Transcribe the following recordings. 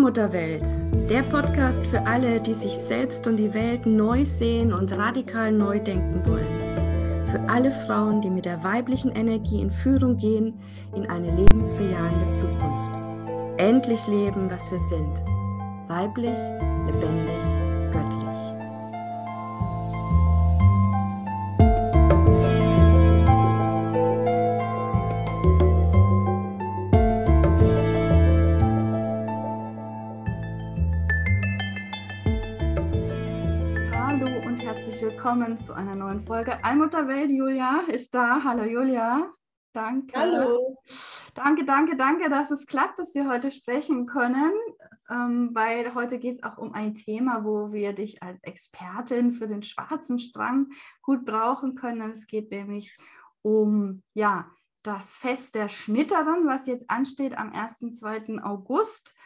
Allmutterwelt, der Podcast für alle, die sich selbst und die Welt neu sehen und radikal neu denken wollen. Für alle Frauen, die mit der weiblichen Energie in Führung gehen in eine lebensbejahende Zukunft. Endlich leben, was wir sind. Weiblich, lebendig, göttlich. Willkommen zu einer neuen Folge Allmutterwelt. Julia ist da. Hallo Julia. Danke. Hallo. Danke, danke, danke, dass es klappt, dass wir heute sprechen können, ähm, weil heute geht es auch um ein Thema, wo wir dich als Expertin für den schwarzen Strang gut brauchen können. Es geht nämlich um ja, das Fest der Schnitterin, was jetzt ansteht am 1. 2. August.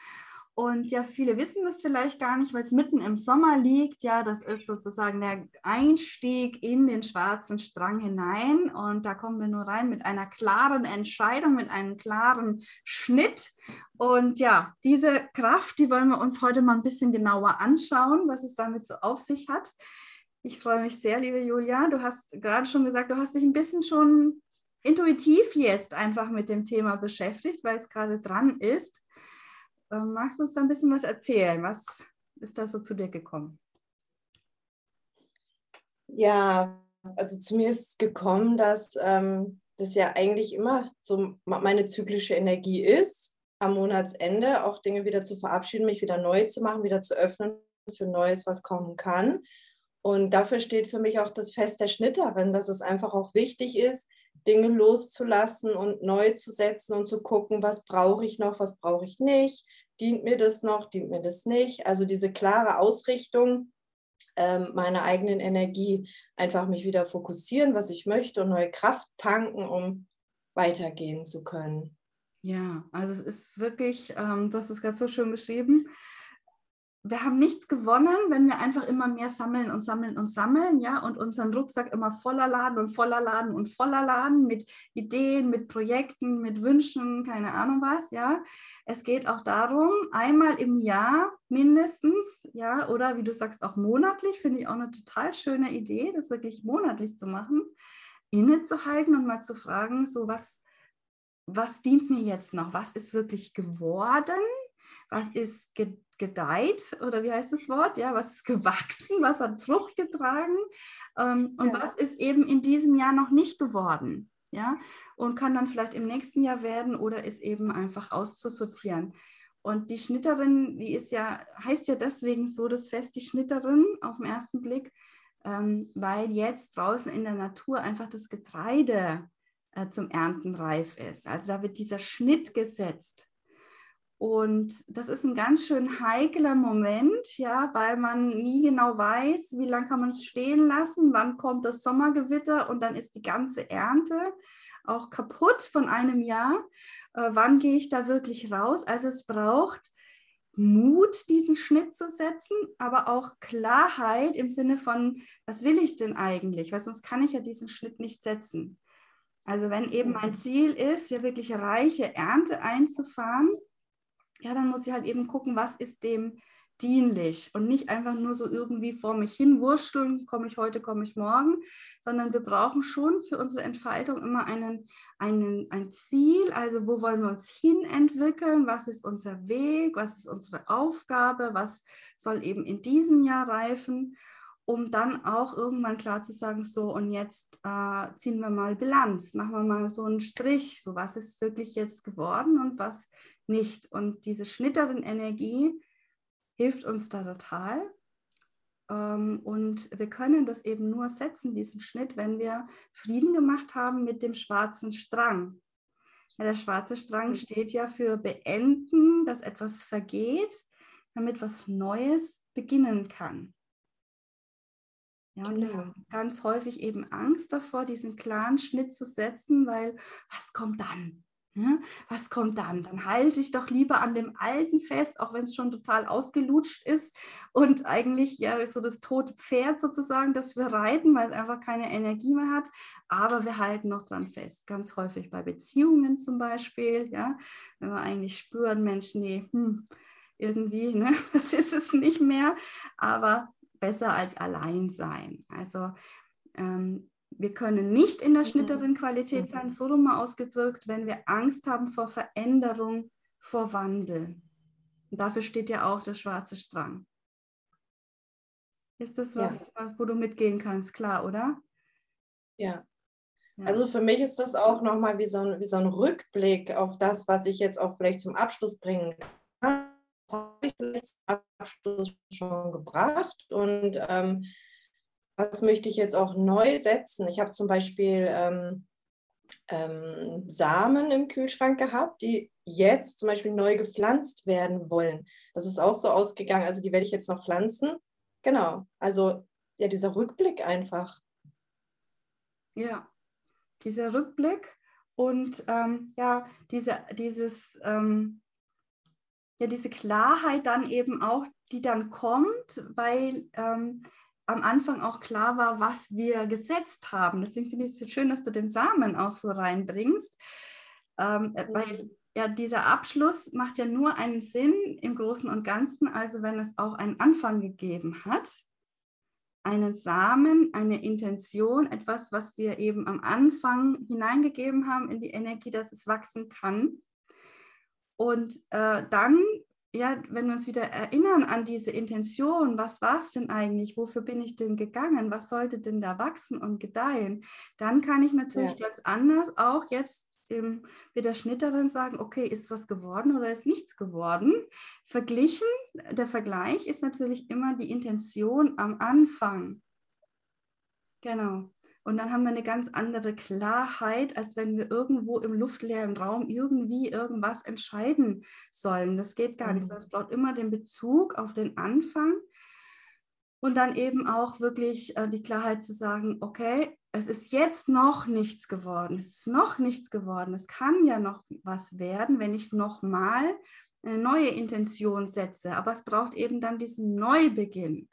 Und ja, viele wissen das vielleicht gar nicht, weil es mitten im Sommer liegt. Ja, das ist sozusagen der Einstieg in den schwarzen Strang hinein. Und da kommen wir nur rein mit einer klaren Entscheidung, mit einem klaren Schnitt. Und ja, diese Kraft, die wollen wir uns heute mal ein bisschen genauer anschauen, was es damit so auf sich hat. Ich freue mich sehr, liebe Julia. Du hast gerade schon gesagt, du hast dich ein bisschen schon intuitiv jetzt einfach mit dem Thema beschäftigt, weil es gerade dran ist. Ähm, magst du uns da ein bisschen was erzählen? Was ist da so zu dir gekommen? Ja, also zu mir ist gekommen, dass ähm, das ja eigentlich immer so meine zyklische Energie ist, am Monatsende auch Dinge wieder zu verabschieden, mich wieder neu zu machen, wieder zu öffnen für Neues, was kommen kann. Und dafür steht für mich auch das Fest der Schnitterin, dass es einfach auch wichtig ist, Dinge loszulassen und neu zu setzen und zu gucken, was brauche ich noch, was brauche ich nicht, dient mir das noch, dient mir das nicht. Also diese klare Ausrichtung ähm, meiner eigenen Energie, einfach mich wieder fokussieren, was ich möchte und neue Kraft tanken, um weitergehen zu können. Ja, also es ist wirklich, ähm, du hast es gerade so schön beschrieben, wir haben nichts gewonnen, wenn wir einfach immer mehr sammeln und sammeln und sammeln, ja, und unseren Rucksack immer voller laden und voller laden und voller laden mit Ideen, mit Projekten, mit Wünschen, keine Ahnung was, ja. Es geht auch darum, einmal im Jahr mindestens, ja, oder wie du sagst, auch monatlich, finde ich auch eine total schöne Idee, das wirklich monatlich zu machen, innezuhalten und mal zu fragen, so was, was dient mir jetzt noch, was ist wirklich geworden, was ist gedeiht oder wie heißt das Wort? Ja, was ist gewachsen, was hat Frucht getragen ähm, und ja. was ist eben in diesem Jahr noch nicht geworden? Ja, und kann dann vielleicht im nächsten Jahr werden oder ist eben einfach auszusortieren. Und die Schnitterin, die ist ja, heißt ja deswegen so das Fest, die Schnitterin auf den ersten Blick, ähm, weil jetzt draußen in der Natur einfach das Getreide äh, zum Ernten reif ist. Also da wird dieser Schnitt gesetzt. Und das ist ein ganz schön heikler Moment, ja, weil man nie genau weiß, wie lange kann man es stehen lassen, wann kommt das Sommergewitter und dann ist die ganze Ernte auch kaputt von einem Jahr. Äh, wann gehe ich da wirklich raus? Also es braucht Mut, diesen Schnitt zu setzen, aber auch Klarheit im Sinne von, was will ich denn eigentlich? Weil sonst kann ich ja diesen Schnitt nicht setzen. Also wenn eben mein mhm. Ziel ist, ja wirklich reiche Ernte einzufahren, ja, dann muss ich halt eben gucken, was ist dem dienlich? Und nicht einfach nur so irgendwie vor mich hin wurschteln, komme ich heute, komme ich morgen, sondern wir brauchen schon für unsere Entfaltung immer einen, einen, ein Ziel, also wo wollen wir uns hin entwickeln, was ist unser Weg, was ist unsere Aufgabe, was soll eben in diesem Jahr reifen, um dann auch irgendwann klar zu sagen, so und jetzt äh, ziehen wir mal Bilanz, machen wir mal so einen Strich, so was ist wirklich jetzt geworden und was nicht. Und diese Schnitterin-Energie hilft uns da total. Ähm, und wir können das eben nur setzen, diesen Schnitt, wenn wir Frieden gemacht haben mit dem schwarzen Strang. Ja, der schwarze Strang mhm. steht ja für beenden, dass etwas vergeht, damit was Neues beginnen kann. Ja, und genau. wir haben ganz häufig eben Angst davor, diesen klaren Schnitt zu setzen, weil was kommt dann? Ne? Was kommt dann? Dann halte ich doch lieber an dem Alten fest, auch wenn es schon total ausgelutscht ist und eigentlich ja so das tote Pferd sozusagen, das wir reiten, weil es einfach keine Energie mehr hat. Aber wir halten noch dran fest. Ganz häufig bei Beziehungen zum Beispiel, ja, wenn wir eigentlich spüren, Menschen, die, hm, irgendwie, ne? das ist es nicht mehr, aber besser als allein sein. Also ähm, wir können nicht in der mhm. Schnitterin-Qualität sein, so rum mal ausgedrückt, wenn wir Angst haben vor Veränderung, vor Wandel. Und dafür steht ja auch der schwarze Strang. Ist das was, ja. wo du mitgehen kannst, klar, oder? Ja. ja. Also für mich ist das auch nochmal wie so, ein, wie so ein Rückblick auf das, was ich jetzt auch vielleicht zum Abschluss bringen kann. Habe ich vielleicht zum Abschluss schon gebracht und ähm, was möchte ich jetzt auch neu setzen? Ich habe zum Beispiel ähm, ähm, Samen im Kühlschrank gehabt, die jetzt zum Beispiel neu gepflanzt werden wollen. Das ist auch so ausgegangen. Also die werde ich jetzt noch pflanzen. Genau. Also ja, dieser Rückblick einfach. Ja, dieser Rückblick und ähm, ja, diese, dieses, ähm, ja, diese Klarheit dann eben auch, die dann kommt, weil ähm, am Anfang auch klar war, was wir gesetzt haben. Deswegen finde ich es schön, dass du den Samen auch so reinbringst, ähm, äh, weil ja dieser Abschluss macht ja nur einen Sinn im Großen und Ganzen, also wenn es auch einen Anfang gegeben hat, einen Samen, eine Intention, etwas, was wir eben am Anfang hineingegeben haben in die Energie, dass es wachsen kann. Und äh, dann ja, wenn wir uns wieder erinnern an diese Intention, was war es denn eigentlich, wofür bin ich denn gegangen, was sollte denn da wachsen und gedeihen, dann kann ich natürlich ja. ganz anders auch jetzt im, mit der Schnitterin sagen, okay, ist was geworden oder ist nichts geworden. Verglichen, der Vergleich ist natürlich immer die Intention am Anfang. Genau. Und dann haben wir eine ganz andere Klarheit, als wenn wir irgendwo im luftleeren Raum irgendwie irgendwas entscheiden sollen. Das geht gar nicht. Es mhm. braucht immer den Bezug auf den Anfang und dann eben auch wirklich äh, die Klarheit zu sagen, okay, es ist jetzt noch nichts geworden. Es ist noch nichts geworden. Es kann ja noch was werden, wenn ich nochmal eine neue Intention setze. Aber es braucht eben dann diesen Neubeginn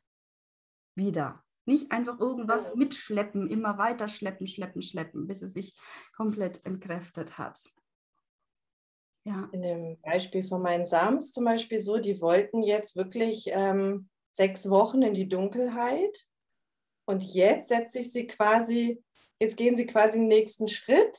wieder. Nicht einfach irgendwas mitschleppen, immer weiter schleppen, schleppen, schleppen, bis es sich komplett entkräftet hat. Ja. In dem Beispiel von meinen Sams zum Beispiel so, die wollten jetzt wirklich ähm, sechs Wochen in die Dunkelheit und jetzt setze ich sie quasi, jetzt gehen sie quasi den nächsten Schritt,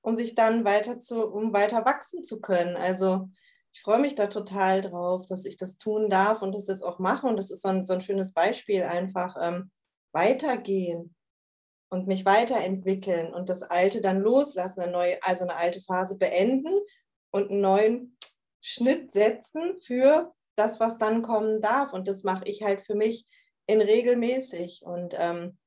um sich dann weiter zu, um weiter wachsen zu können. Also ich freue mich da total drauf, dass ich das tun darf und das jetzt auch mache. Und das ist so ein, so ein schönes Beispiel, einfach ähm, weitergehen und mich weiterentwickeln und das Alte dann loslassen, eine neue, also eine alte Phase beenden und einen neuen Schnitt setzen für das, was dann kommen darf. Und das mache ich halt für mich in regelmäßig. Und ähm,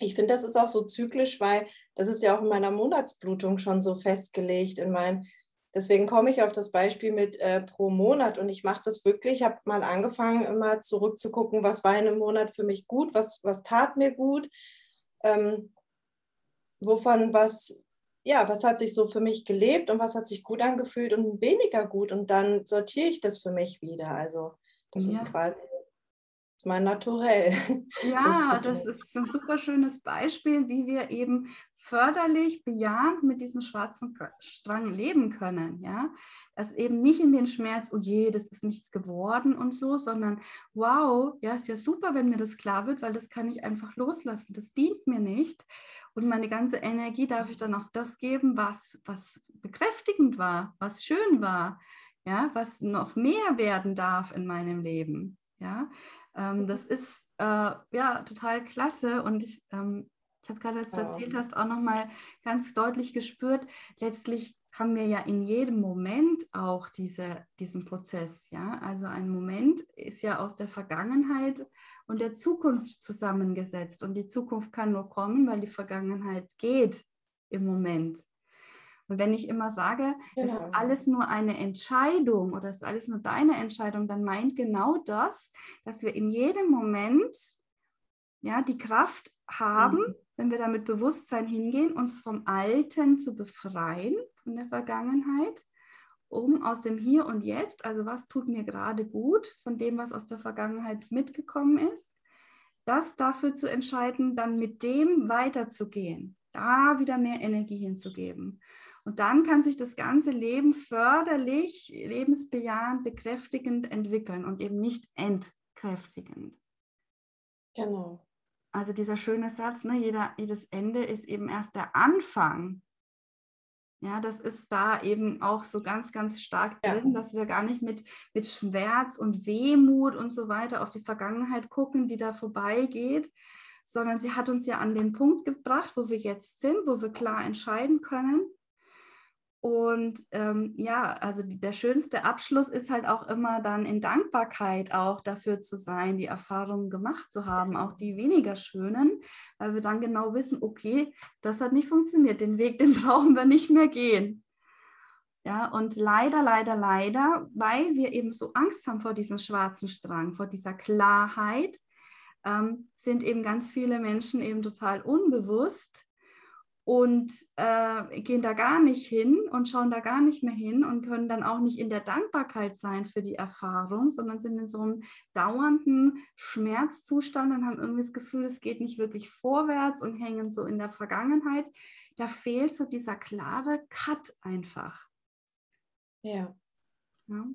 ich finde, das ist auch so zyklisch, weil das ist ja auch in meiner Monatsblutung schon so festgelegt, in meinen Deswegen komme ich auf das Beispiel mit äh, pro Monat und ich mache das wirklich. Ich habe mal angefangen, immer zurückzugucken, was war in einem Monat für mich gut, was, was tat mir gut, ähm, wovon was, ja, was hat sich so für mich gelebt und was hat sich gut angefühlt und weniger gut. Und dann sortiere ich das für mich wieder. Also das ja. ist quasi ist mein Naturell. Ja, das, das ist ein super schönes Beispiel, wie wir eben förderlich, bejahend mit diesem schwarzen Strang leben können. Ja, dass eben nicht in den Schmerz, oh je, das ist nichts geworden und so, sondern wow, ja, ist ja super, wenn mir das klar wird, weil das kann ich einfach loslassen. Das dient mir nicht. Und meine ganze Energie darf ich dann auf das geben, was, was bekräftigend war, was schön war, ja, was noch mehr werden darf in meinem Leben. Ja, ähm, das ist äh, ja total klasse und ich, ähm, ich habe gerade, als du erzählt hast, auch nochmal ganz deutlich gespürt, letztlich haben wir ja in jedem Moment auch diese, diesen Prozess. Ja? Also ein Moment ist ja aus der Vergangenheit und der Zukunft zusammengesetzt. Und die Zukunft kann nur kommen, weil die Vergangenheit geht im Moment. Und wenn ich immer sage, genau. es ist genau. alles nur eine Entscheidung oder es ist alles nur deine Entscheidung, dann meint genau das, dass wir in jedem Moment ja, die Kraft haben, mhm. wenn wir damit Bewusstsein hingehen, uns vom Alten zu befreien, von der Vergangenheit, um aus dem Hier und Jetzt, also was tut mir gerade gut, von dem, was aus der Vergangenheit mitgekommen ist, das dafür zu entscheiden, dann mit dem weiterzugehen, da wieder mehr Energie hinzugeben. Und dann kann sich das ganze Leben förderlich, lebensbejahend, bekräftigend entwickeln und eben nicht entkräftigend. Genau. Also dieser schöne Satz, ne, jeder, jedes Ende ist eben erst der Anfang. Ja, das ist da eben auch so ganz, ganz stark ja. drin, dass wir gar nicht mit, mit Schmerz und Wehmut und so weiter auf die Vergangenheit gucken, die da vorbeigeht, sondern sie hat uns ja an den Punkt gebracht, wo wir jetzt sind, wo wir klar entscheiden können. Und ähm, ja, also der schönste Abschluss ist halt auch immer dann in Dankbarkeit auch dafür zu sein, die Erfahrungen gemacht zu haben, auch die weniger schönen, weil wir dann genau wissen, okay, das hat nicht funktioniert, den Weg, den brauchen wir nicht mehr gehen. Ja, und leider, leider, leider, weil wir eben so Angst haben vor diesem schwarzen Strang, vor dieser Klarheit, ähm, sind eben ganz viele Menschen eben total unbewusst und äh, gehen da gar nicht hin und schauen da gar nicht mehr hin und können dann auch nicht in der Dankbarkeit sein für die Erfahrung, sondern sind in so einem dauernden Schmerzzustand und haben irgendwie das Gefühl, es geht nicht wirklich vorwärts und hängen so in der Vergangenheit. Da fehlt so dieser klare Cut einfach. Ja. ja.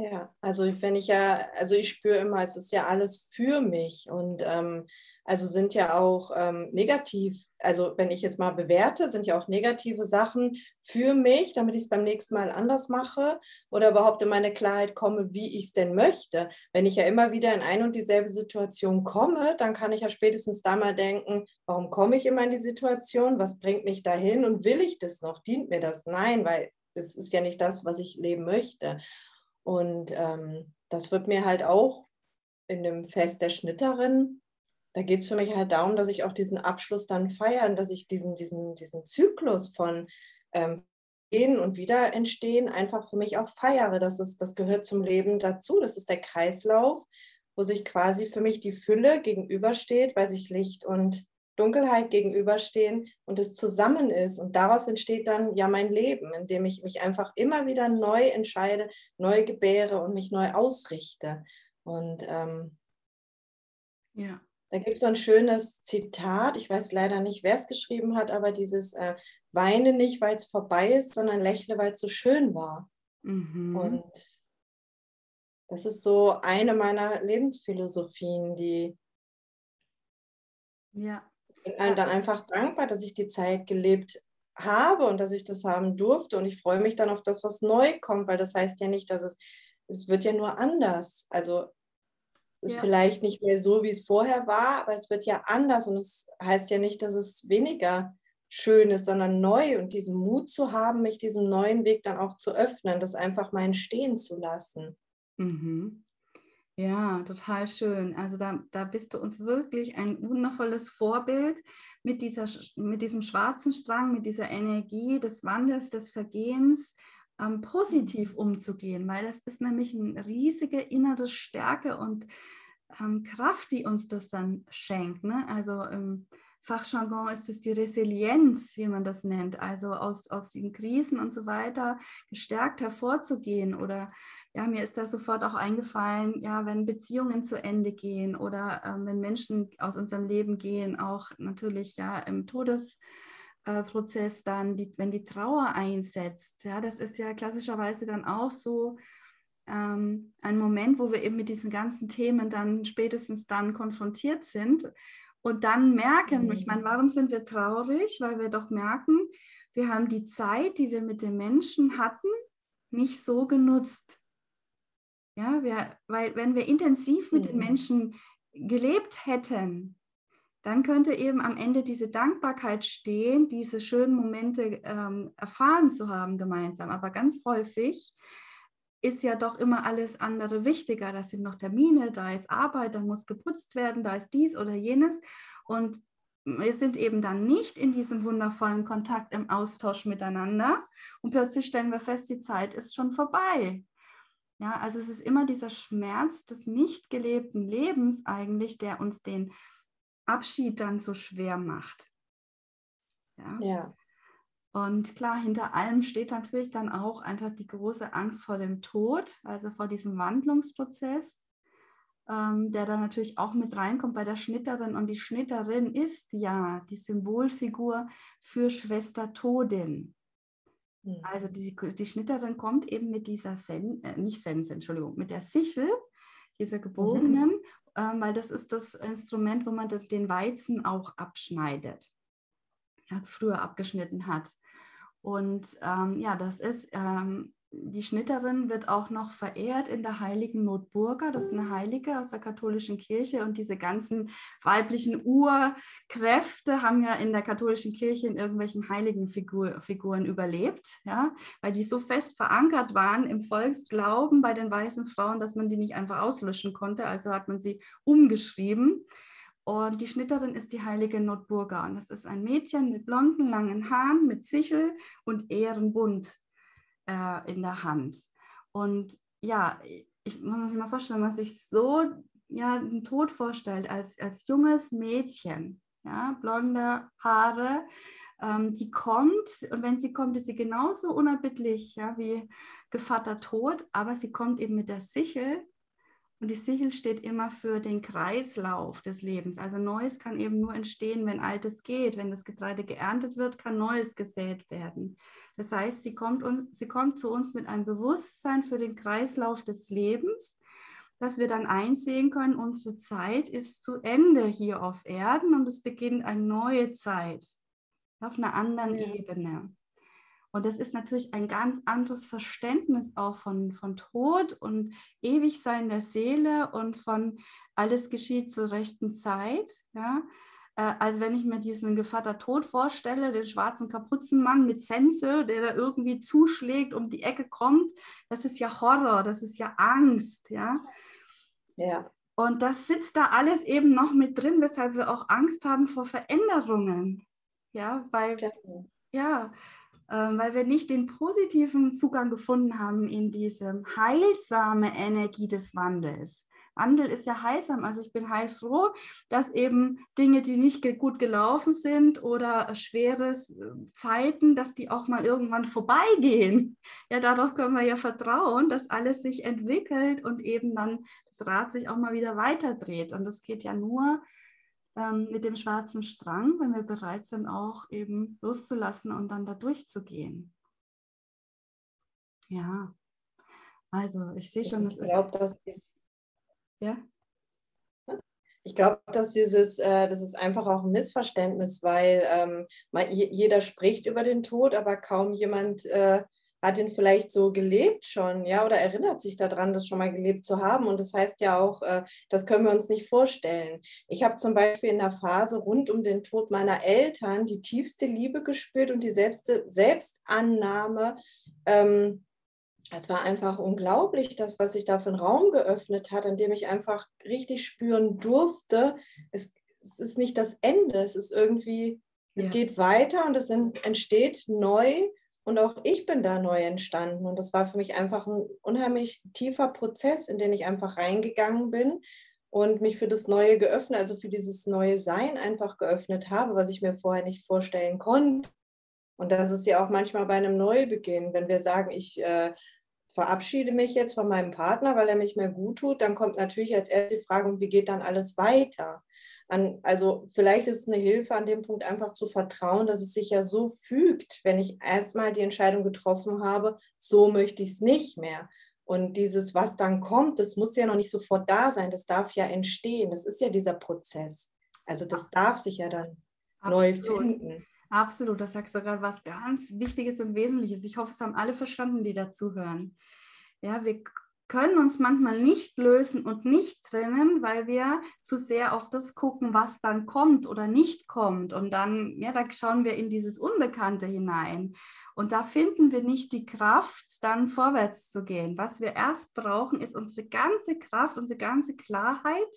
Ja, also wenn ich ja, also ich spüre immer, es ist ja alles für mich und ähm, also sind ja auch ähm, negativ, also wenn ich jetzt mal bewerte, sind ja auch negative Sachen für mich, damit ich es beim nächsten Mal anders mache oder überhaupt in meine Klarheit komme, wie ich es denn möchte. Wenn ich ja immer wieder in ein und dieselbe Situation komme, dann kann ich ja spätestens da mal denken, warum komme ich immer in die Situation, was bringt mich dahin und will ich das noch, dient mir das? Nein, weil es ist ja nicht das, was ich leben möchte. Und ähm, das wird mir halt auch in dem Fest der Schnitterin, da geht es für mich halt darum, dass ich auch diesen Abschluss dann feiern, dass ich diesen, diesen, diesen Zyklus von ähm, Gehen und wieder entstehen einfach für mich auch feiere. Das, ist, das gehört zum Leben dazu. Das ist der Kreislauf, wo sich quasi für mich die Fülle gegenübersteht, weil sich Licht und Dunkelheit gegenüberstehen und es zusammen ist. Und daraus entsteht dann ja mein Leben, indem ich mich einfach immer wieder neu entscheide, neu gebäre und mich neu ausrichte. Und ähm, ja. da gibt es so ein schönes Zitat, ich weiß leider nicht, wer es geschrieben hat, aber dieses äh, Weine nicht, weil es vorbei ist, sondern lächle, weil es so schön war. Mhm. Und das ist so eine meiner Lebensphilosophien, die ja bin dann einfach dankbar, dass ich die Zeit gelebt habe und dass ich das haben durfte. Und ich freue mich dann auf das, was neu kommt, weil das heißt ja nicht, dass es, es wird ja nur anders. Also es ist ja. vielleicht nicht mehr so, wie es vorher war, aber es wird ja anders. Und es heißt ja nicht, dass es weniger schön ist, sondern neu und diesen Mut zu haben, mich diesem neuen Weg dann auch zu öffnen, das einfach mal entstehen zu lassen. Mhm. Ja, total schön. Also da, da bist du uns wirklich ein wundervolles Vorbild mit, dieser, mit diesem schwarzen Strang, mit dieser Energie des Wandels, des Vergehens ähm, positiv umzugehen, weil das ist nämlich eine riesige innere Stärke und ähm, Kraft, die uns das dann schenkt. Ne? Also im Fachjargon ist es die Resilienz, wie man das nennt, also aus, aus den Krisen und so weiter gestärkt hervorzugehen oder ja, mir ist da sofort auch eingefallen, ja, wenn Beziehungen zu Ende gehen oder ähm, wenn Menschen aus unserem Leben gehen, auch natürlich ja im Todesprozess äh, dann, die, wenn die Trauer einsetzt, ja, das ist ja klassischerweise dann auch so ähm, ein Moment, wo wir eben mit diesen ganzen Themen dann spätestens dann konfrontiert sind und dann merken, mhm. ich meine, warum sind wir traurig? Weil wir doch merken, wir haben die Zeit, die wir mit den Menschen hatten, nicht so genutzt. Ja, wir, weil wenn wir intensiv mit mhm. den Menschen gelebt hätten, dann könnte eben am Ende diese Dankbarkeit stehen, diese schönen Momente ähm, erfahren zu haben gemeinsam. Aber ganz häufig ist ja doch immer alles andere wichtiger. Da sind noch Termine, da ist Arbeit, da muss geputzt werden, da ist dies oder jenes. Und wir sind eben dann nicht in diesem wundervollen Kontakt im Austausch miteinander. Und plötzlich stellen wir fest, die Zeit ist schon vorbei. Ja, also es ist immer dieser Schmerz des nicht gelebten Lebens eigentlich, der uns den Abschied dann so schwer macht. Ja. ja. Und klar, hinter allem steht natürlich dann auch einfach die große Angst vor dem Tod, also vor diesem Wandlungsprozess. ähm, der da natürlich auch mit reinkommt bei der Schnitterin. Und die Schnitterin ist ja die Symbolfigur für Schwester Todin. Mhm. Also die, die Schnitterin kommt eben mit dieser Sen, äh, nicht Sense, Entschuldigung, mit der Sichel, dieser gebogenen, mhm. ähm, weil das ist das Instrument, wo man den Weizen auch abschneidet, ja, früher abgeschnitten hat. Und ähm, ja, das ist ähm, die Schnitterin wird auch noch verehrt in der heiligen Notburga. Das ist eine Heilige aus der katholischen Kirche. Und diese ganzen weiblichen Urkräfte haben ja in der katholischen Kirche in irgendwelchen heiligen Figur, Figuren überlebt, ja? weil die so fest verankert waren im Volksglauben bei den weißen Frauen, dass man die nicht einfach auslöschen konnte. Also hat man sie umgeschrieben. Und die Schnitterin ist die heilige Notburga. Und das ist ein Mädchen mit blonden, langen Haaren, mit Sichel und Ehrenbund äh, in der Hand. Und ja, ich muss mir mal vorstellen, wenn man sich so ja, den Tod vorstellt als, als junges Mädchen, ja, blonde Haare, ähm, die kommt und wenn sie kommt, ist sie genauso unerbittlich ja, wie Gevatter Tod, aber sie kommt eben mit der Sichel und die Sichel steht immer für den Kreislauf des Lebens. Also Neues kann eben nur entstehen, wenn Altes geht. Wenn das Getreide geerntet wird, kann Neues gesät werden. Das heißt, sie kommt, uns, sie kommt zu uns mit einem Bewusstsein für den Kreislauf des Lebens, dass wir dann einsehen können, unsere Zeit ist zu Ende hier auf Erden und es beginnt eine neue Zeit auf einer anderen ja. Ebene. Und das ist natürlich ein ganz anderes Verständnis auch von, von Tod und Ewigsein der Seele und von alles geschieht zur rechten Zeit. Ja? Äh, als wenn ich mir diesen Gevatter Tod vorstelle, den schwarzen Kapuzenmann mit Sense, der da irgendwie zuschlägt, um die Ecke kommt, das ist ja Horror, das ist ja Angst, ja. Ja. Und das sitzt da alles eben noch mit drin, weshalb wir auch Angst haben vor Veränderungen. Ja, weil, ja, äh, weil wir nicht den positiven Zugang gefunden haben in diese heilsame Energie des Wandels. Wandel ist ja heilsam. Also ich bin heilfroh, dass eben Dinge, die nicht gut gelaufen sind oder schwere äh, Zeiten, dass die auch mal irgendwann vorbeigehen. Ja, darauf können wir ja vertrauen, dass alles sich entwickelt und eben dann das Rad sich auch mal wieder weiterdreht. Und das geht ja nur ähm, mit dem schwarzen Strang, wenn wir bereit sind, auch eben loszulassen und dann da durchzugehen. Ja, also ich sehe schon, das ich glaube, das ja. Ich glaube, dass dieses, äh, das ist einfach auch ein Missverständnis, weil ähm, man, jeder spricht über den Tod, aber kaum jemand äh, hat ihn vielleicht so gelebt schon, ja, oder erinnert sich daran, das schon mal gelebt zu haben. Und das heißt ja auch, äh, das können wir uns nicht vorstellen. Ich habe zum Beispiel in der Phase rund um den Tod meiner Eltern die tiefste Liebe gespürt und die Selbst Selbstannahme. Ähm, es war einfach unglaublich, das, was sich da für einen Raum geöffnet hat, an dem ich einfach richtig spüren durfte. Es, es ist nicht das Ende, es ist irgendwie, ja. es geht weiter und es entsteht neu und auch ich bin da neu entstanden. Und das war für mich einfach ein unheimlich tiefer Prozess, in den ich einfach reingegangen bin und mich für das Neue geöffnet, also für dieses neue Sein einfach geöffnet habe, was ich mir vorher nicht vorstellen konnte. Und das ist ja auch manchmal bei einem Neubeginn, wenn wir sagen, ich äh, verabschiede mich jetzt von meinem Partner, weil er mich mehr gut tut, dann kommt natürlich als erste die Frage, wie geht dann alles weiter? An, also vielleicht ist es eine Hilfe an dem Punkt einfach zu vertrauen, dass es sich ja so fügt, wenn ich erstmal die Entscheidung getroffen habe, so möchte ich es nicht mehr. Und dieses, was dann kommt, das muss ja noch nicht sofort da sein, das darf ja entstehen, das ist ja dieser Prozess. Also das darf sich ja dann Absolut. neu finden. Absolut, das sagst du gerade was ganz Wichtiges und Wesentliches. Ich hoffe, es haben alle verstanden, die dazuhören. Ja, wir können uns manchmal nicht lösen und nicht trennen, weil wir zu sehr auf das gucken, was dann kommt oder nicht kommt. Und dann, ja, da schauen wir in dieses Unbekannte hinein. Und da finden wir nicht die Kraft, dann vorwärts zu gehen. Was wir erst brauchen, ist unsere ganze Kraft, unsere ganze Klarheit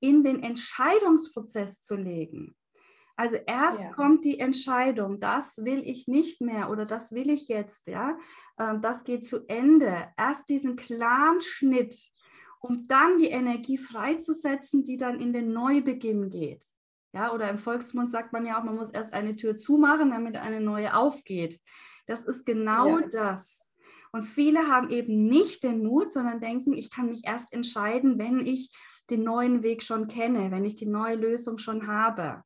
in den Entscheidungsprozess zu legen. Also erst ja. kommt die Entscheidung, das will ich nicht mehr oder das will ich jetzt, ja. Ähm, das geht zu Ende. Erst diesen klaren Schnitt, um dann die Energie freizusetzen, die dann in den Neubeginn geht. Ja, oder im Volksmund sagt man ja auch, man muss erst eine Tür zumachen, damit eine neue aufgeht. Das ist genau ja. das. Und viele haben eben nicht den Mut, sondern denken, ich kann mich erst entscheiden, wenn ich den neuen Weg schon kenne, wenn ich die neue Lösung schon habe.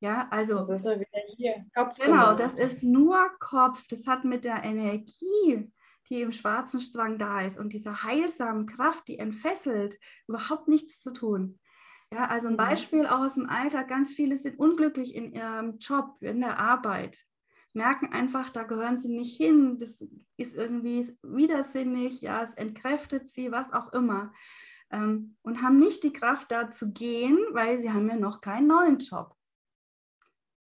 Ja, also. Das ist ja wieder hier. Kopf genau, das ist nur Kopf. Das hat mit der Energie, die im schwarzen Strang da ist und dieser heilsamen Kraft, die entfesselt, überhaupt nichts zu tun. Ja, also ein mhm. Beispiel auch aus dem Alltag. Ganz viele sind unglücklich in ihrem Job, in der Arbeit merken einfach, da gehören sie nicht hin, das ist irgendwie widersinnig, ja, es entkräftet sie, was auch immer. Ähm, und haben nicht die Kraft da zu gehen, weil sie haben ja noch keinen neuen Job.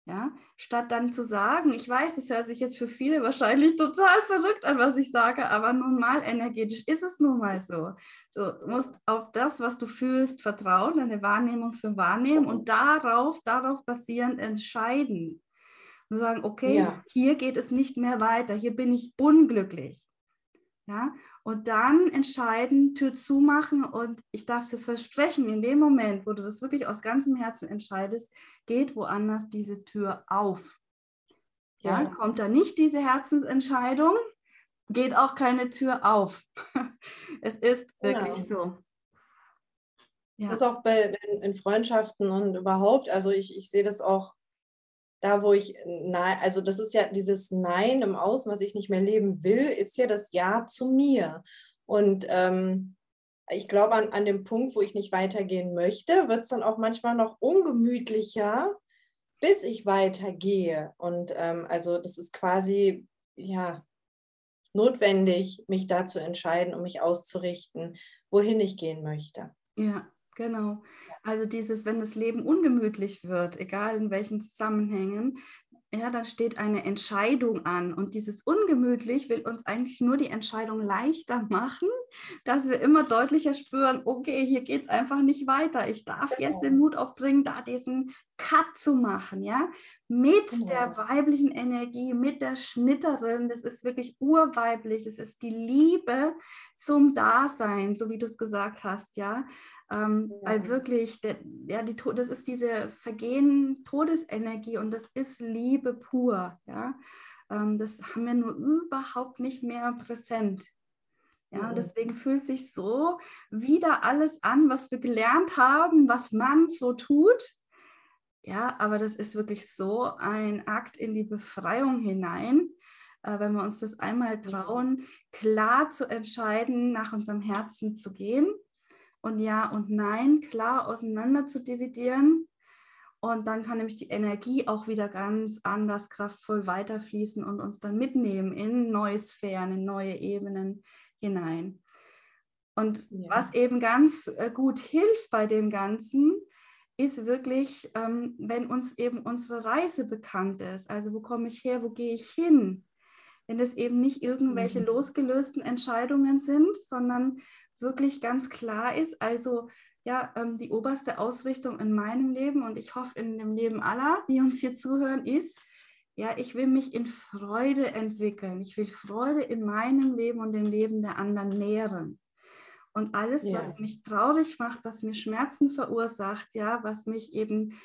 Ja, statt dann zu sagen, ich weiß, das hört sich jetzt für viele wahrscheinlich total verrückt an, was ich sage, aber nun mal energetisch ist es nun mal so. Du musst auf das, was du fühlst, vertrauen, deine Wahrnehmung für wahrnehmen und darauf, darauf basierend entscheiden und sagen, okay, ja. hier geht es nicht mehr weiter, hier bin ich unglücklich. Ja, und dann entscheiden, Tür zumachen und ich darf dir versprechen, in dem Moment, wo du das wirklich aus ganzem Herzen entscheidest, geht woanders diese Tür auf. Ja, ja. kommt da nicht diese Herzensentscheidung, geht auch keine Tür auf. es ist wirklich genau. so. Ja. Das ist auch bei in, in Freundschaften und überhaupt, also ich, ich sehe das auch da, wo ich nein, also das ist ja dieses Nein im Außen, was ich nicht mehr leben will, ist ja das Ja zu mir. Und ähm, ich glaube, an, an dem Punkt, wo ich nicht weitergehen möchte, wird es dann auch manchmal noch ungemütlicher, bis ich weitergehe. Und ähm, also das ist quasi, ja, notwendig, mich da zu entscheiden, um mich auszurichten, wohin ich gehen möchte. Ja, Genau. Also dieses, wenn das Leben ungemütlich wird, egal in welchen Zusammenhängen, ja, dann steht eine Entscheidung an. Und dieses ungemütlich will uns eigentlich nur die Entscheidung leichter machen, dass wir immer deutlicher spüren, okay, hier geht es einfach nicht weiter. Ich darf genau. jetzt den Mut aufbringen, da diesen Cut zu machen, ja, mit genau. der weiblichen Energie, mit der Schnitterin. Das ist wirklich urweiblich. Das ist die Liebe zum Dasein, so wie du es gesagt hast, ja. Ähm, ja. Weil wirklich, der, ja, die, das ist diese Vergehen Todesenergie und das ist Liebe pur. Ja? Ähm, das haben wir nur überhaupt nicht mehr präsent. Ja, mhm. deswegen fühlt sich so wieder alles an, was wir gelernt haben, was man so tut. Ja, aber das ist wirklich so ein Akt in die Befreiung hinein, äh, wenn wir uns das einmal trauen, klar zu entscheiden, nach unserem Herzen zu gehen und Ja und Nein klar auseinander zu dividieren. Und dann kann nämlich die Energie auch wieder ganz anders kraftvoll weiterfließen und uns dann mitnehmen in neue Sphären, in neue Ebenen hinein. Und ja. was eben ganz äh, gut hilft bei dem Ganzen, ist wirklich, ähm, wenn uns eben unsere Reise bekannt ist. Also wo komme ich her, wo gehe ich hin? Wenn es eben nicht irgendwelche mhm. losgelösten Entscheidungen sind, sondern wirklich ganz klar ist. Also ja, ähm, die oberste Ausrichtung in meinem Leben und ich hoffe in dem Leben aller, die uns hier zuhören, ist, ja, ich will mich in Freude entwickeln. Ich will Freude in meinem Leben und dem Leben der anderen nähren. Und alles, ja. was mich traurig macht, was mir Schmerzen verursacht, ja, was mich eben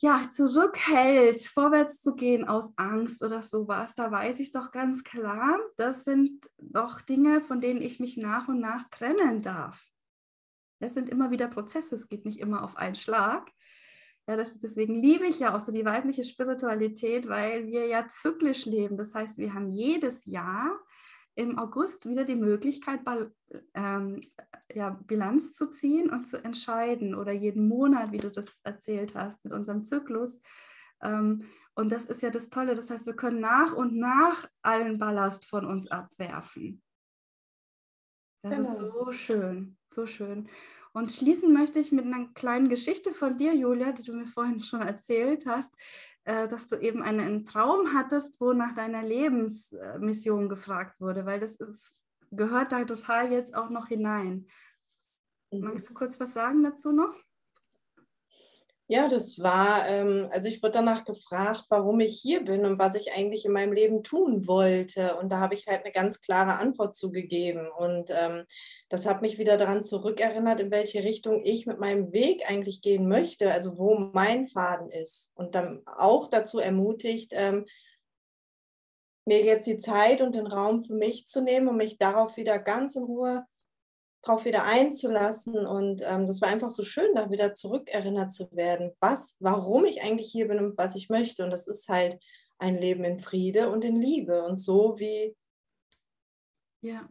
ja, zurückhält, vorwärts zu gehen aus Angst oder sowas, da weiß ich doch ganz klar, das sind doch Dinge, von denen ich mich nach und nach trennen darf. Das sind immer wieder Prozesse, es geht nicht immer auf einen Schlag. Ja, das ist, deswegen liebe ich ja auch so die weibliche Spiritualität, weil wir ja zyklisch leben. Das heißt, wir haben jedes Jahr im August wieder die Möglichkeit, ähm, ja, Bilanz zu ziehen und zu entscheiden oder jeden Monat, wie du das erzählt hast, mit unserem Zyklus. Ähm, und das ist ja das Tolle. Das heißt, wir können nach und nach allen Ballast von uns abwerfen. Das genau. ist so schön, so schön. Und schließen möchte ich mit einer kleinen Geschichte von dir, Julia, die du mir vorhin schon erzählt hast, äh, dass du eben einen Traum hattest, wo nach deiner Lebensmission gefragt wurde, weil das ist gehört da total jetzt auch noch hinein. Mhm. Magst du kurz was sagen dazu noch? Ja, das war, ähm, also ich wurde danach gefragt, warum ich hier bin und was ich eigentlich in meinem Leben tun wollte. Und da habe ich halt eine ganz klare Antwort zugegeben. Und ähm, das hat mich wieder daran zurückerinnert, in welche Richtung ich mit meinem Weg eigentlich gehen möchte, also wo mein Faden ist. Und dann auch dazu ermutigt, ähm, mir jetzt die Zeit und den Raum für mich zu nehmen, um mich darauf wieder ganz in Ruhe darauf wieder einzulassen. Und ähm, das war einfach so schön, da wieder zurückerinnert zu werden, was, warum ich eigentlich hier bin und was ich möchte. Und das ist halt ein Leben in Friede und in Liebe und so wie. Ja.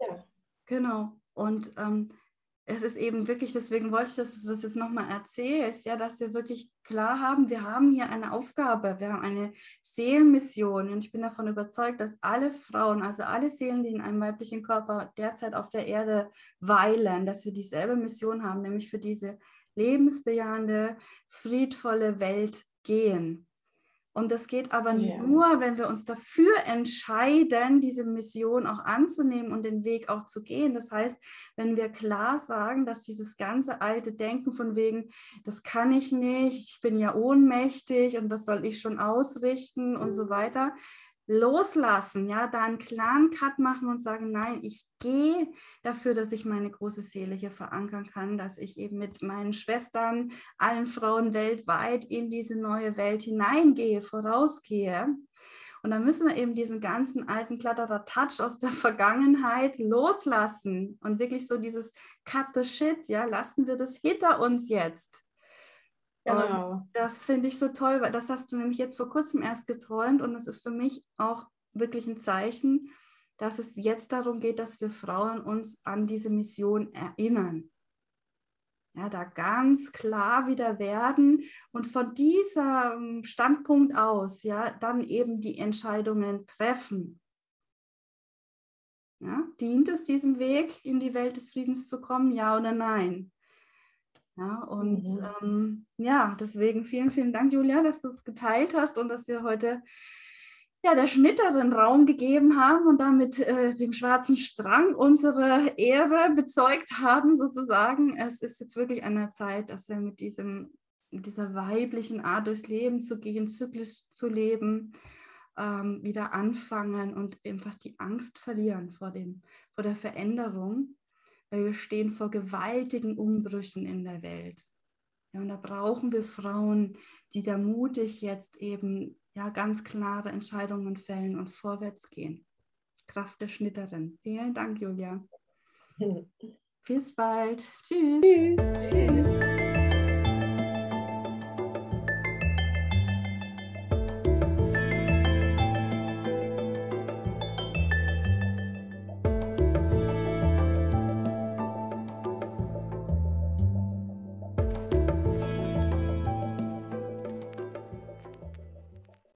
Ja. Genau. Und ähm, es ist eben wirklich, deswegen wollte ich, dass du das jetzt nochmal erzählst, ja, dass wir wirklich klar haben, wir haben hier eine Aufgabe, wir haben eine Seelenmission und ich bin davon überzeugt, dass alle Frauen, also alle Seelen, die in einem weiblichen Körper derzeit auf der Erde weilen, dass wir dieselbe Mission haben, nämlich für diese lebensbejahende, friedvolle Welt gehen. Und das geht aber yeah. nur, wenn wir uns dafür entscheiden, diese Mission auch anzunehmen und den Weg auch zu gehen. Das heißt, wenn wir klar sagen, dass dieses ganze alte Denken von wegen, das kann ich nicht, ich bin ja ohnmächtig und was soll ich schon ausrichten und so weiter, loslassen, ja, da einen klaren Cut machen und sagen, nein, ich gehe dafür, dass ich meine große Seele hier verankern kann, dass ich eben mit meinen Schwestern, allen Frauen weltweit in diese neue Welt hineingehe, vorausgehe. Und dann müssen wir eben diesen ganzen alten Klatterer Touch aus der Vergangenheit loslassen und wirklich so dieses Cut the shit, ja, lassen wir das hinter uns jetzt. Genau. Und das finde ich so toll, weil das hast du nämlich jetzt vor kurzem erst geträumt und es ist für mich auch wirklich ein Zeichen, dass es jetzt darum geht, dass wir Frauen uns an diese Mission erinnern. Ja, da ganz klar wieder werden und von diesem Standpunkt aus, ja, dann eben die Entscheidungen treffen. Ja, dient es diesem Weg, in die Welt des Friedens zu kommen, ja oder nein? Ja, und mhm. ähm, ja, deswegen vielen, vielen Dank, Julia, dass du es geteilt hast und dass wir heute ja, der Schnitterin Raum gegeben haben und damit äh, dem schwarzen Strang unsere Ehre bezeugt haben, sozusagen. Es ist jetzt wirklich an der Zeit, dass wir mit, diesem, mit dieser weiblichen Art durchs Leben zu gehen, zyklisch zu leben, ähm, wieder anfangen und einfach die Angst verlieren vor, dem, vor der Veränderung wir stehen vor gewaltigen Umbrüchen in der Welt. Ja, und da brauchen wir Frauen, die da mutig jetzt eben ja, ganz klare Entscheidungen fällen und vorwärts gehen. Kraft der Schnitterin. Vielen Dank, Julia. Bis bald. Tschüss. Tschüss. Tschüss.